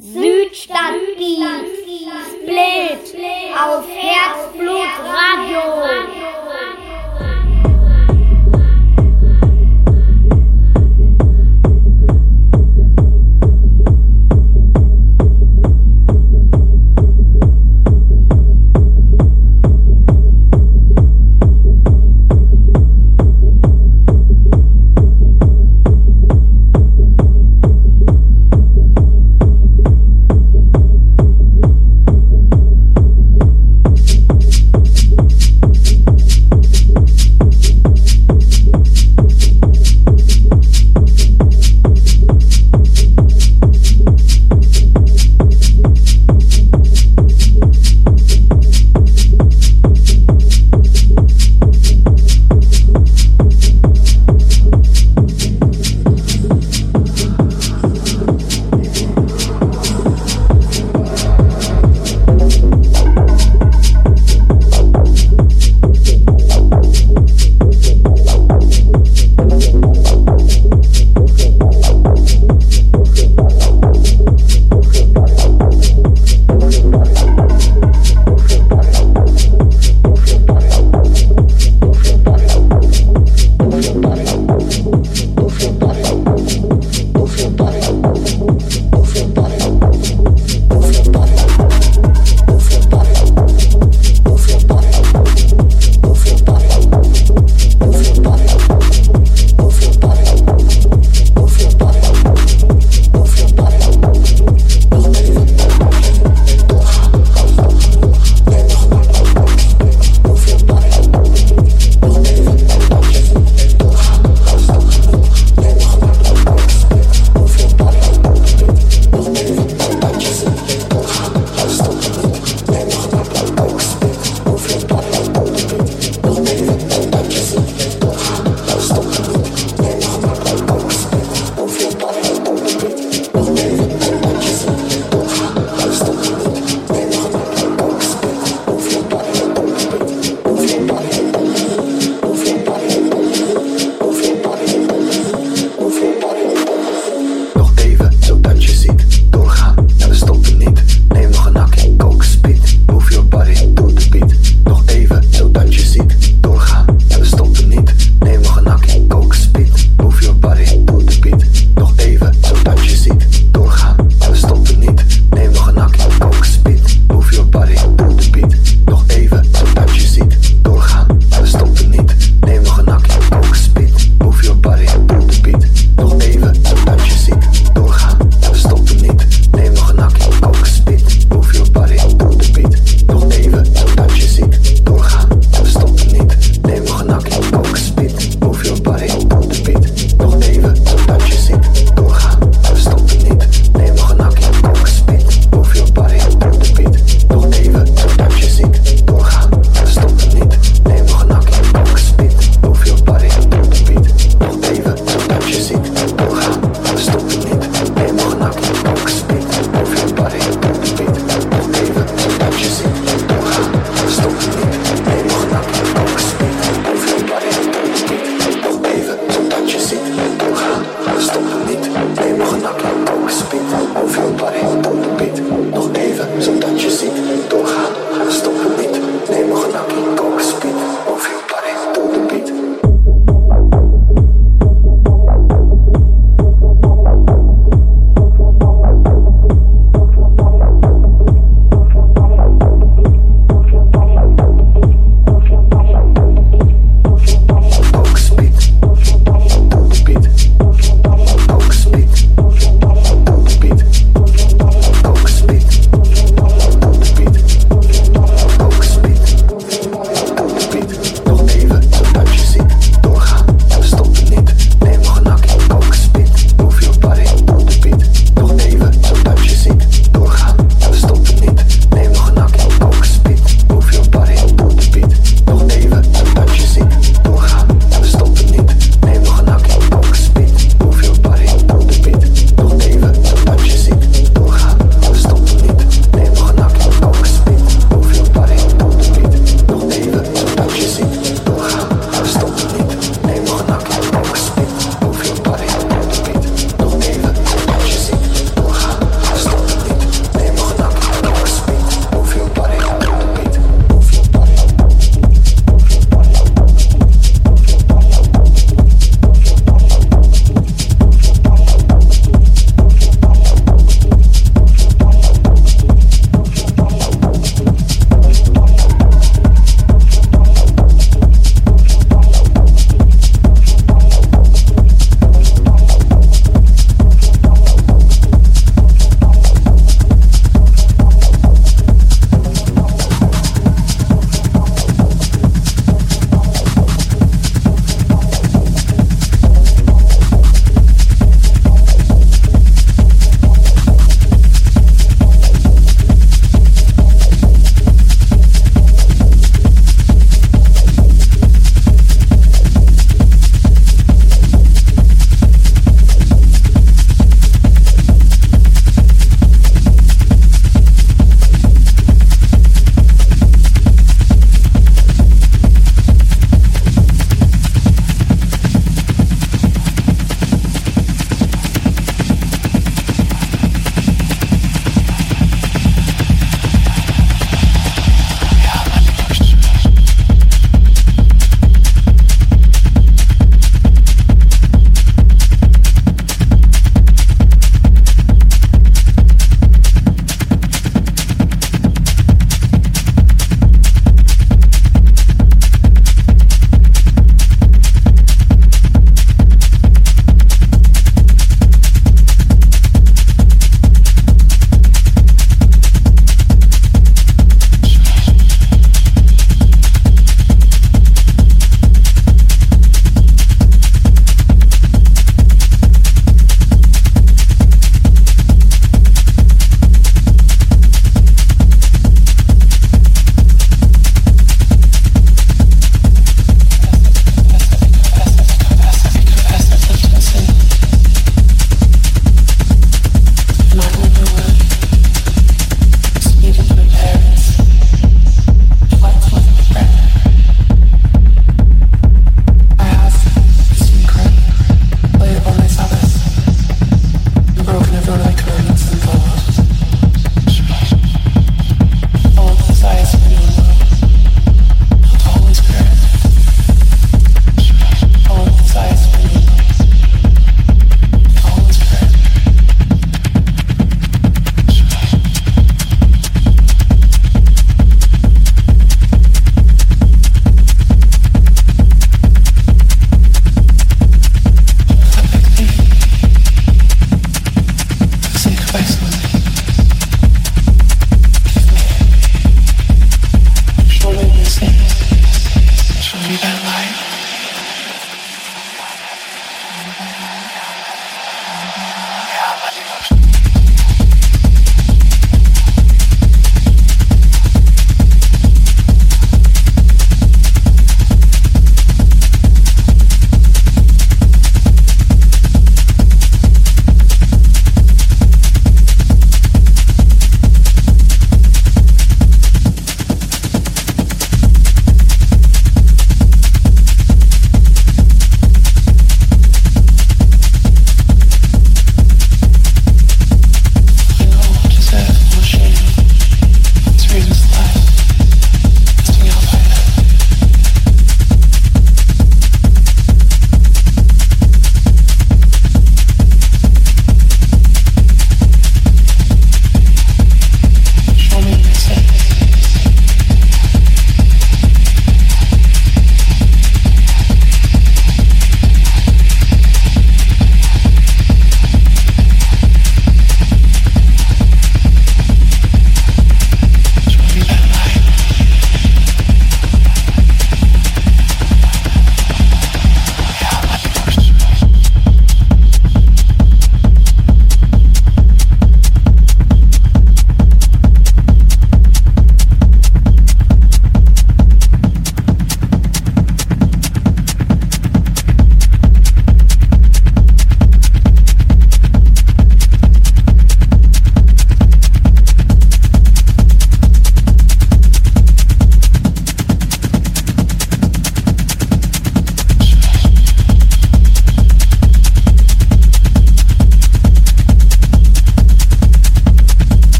Südstadt, Split, auf Herzblut Radio.